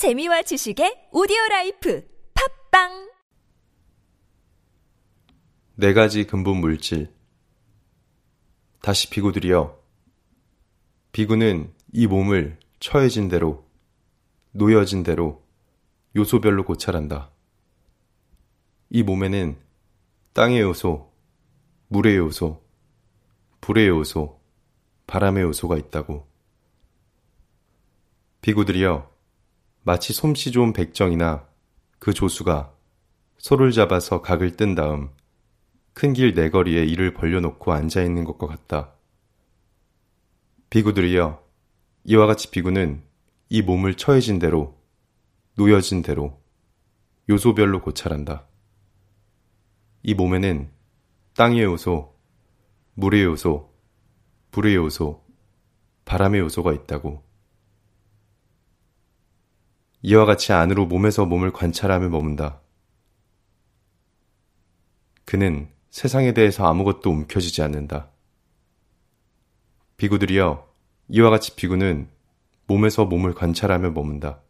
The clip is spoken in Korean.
재미와 지식의 오디오 라이프 팟빵 네 가지 근본 물질. 다시 비구들이여. 비구는 이 몸을 처해진 대로, 놓여진 대로, 요소별로 고찰한다. 이 몸에는 땅의 요소, 물의 요소, 불의 요소, 바람의 요소가 있다고. 비구들이여, 마치 솜씨 좋은 백정이나 그 조수가 소를 잡아서 각을 뜬 다음 큰 길 내거리에 이를 벌려놓고 앉아 있는 것과 같다. 비구들이여, 이와 같이 비구는 이 몸을 처해진 대로, 놓여진 대로, 요소별로 고찰한다. 이 몸에는 땅의 요소, 물의 요소, 불의 요소, 바람의 요소가 있다고. 이와 같이 안으로 몸에서 몸을 관찰하며 머문다. 그는 세상에 대해서 아무것도 움켜쥐지 않는다. 비구들이여, 이와 같이 비구는 몸에서 몸을 관찰하며 머문다.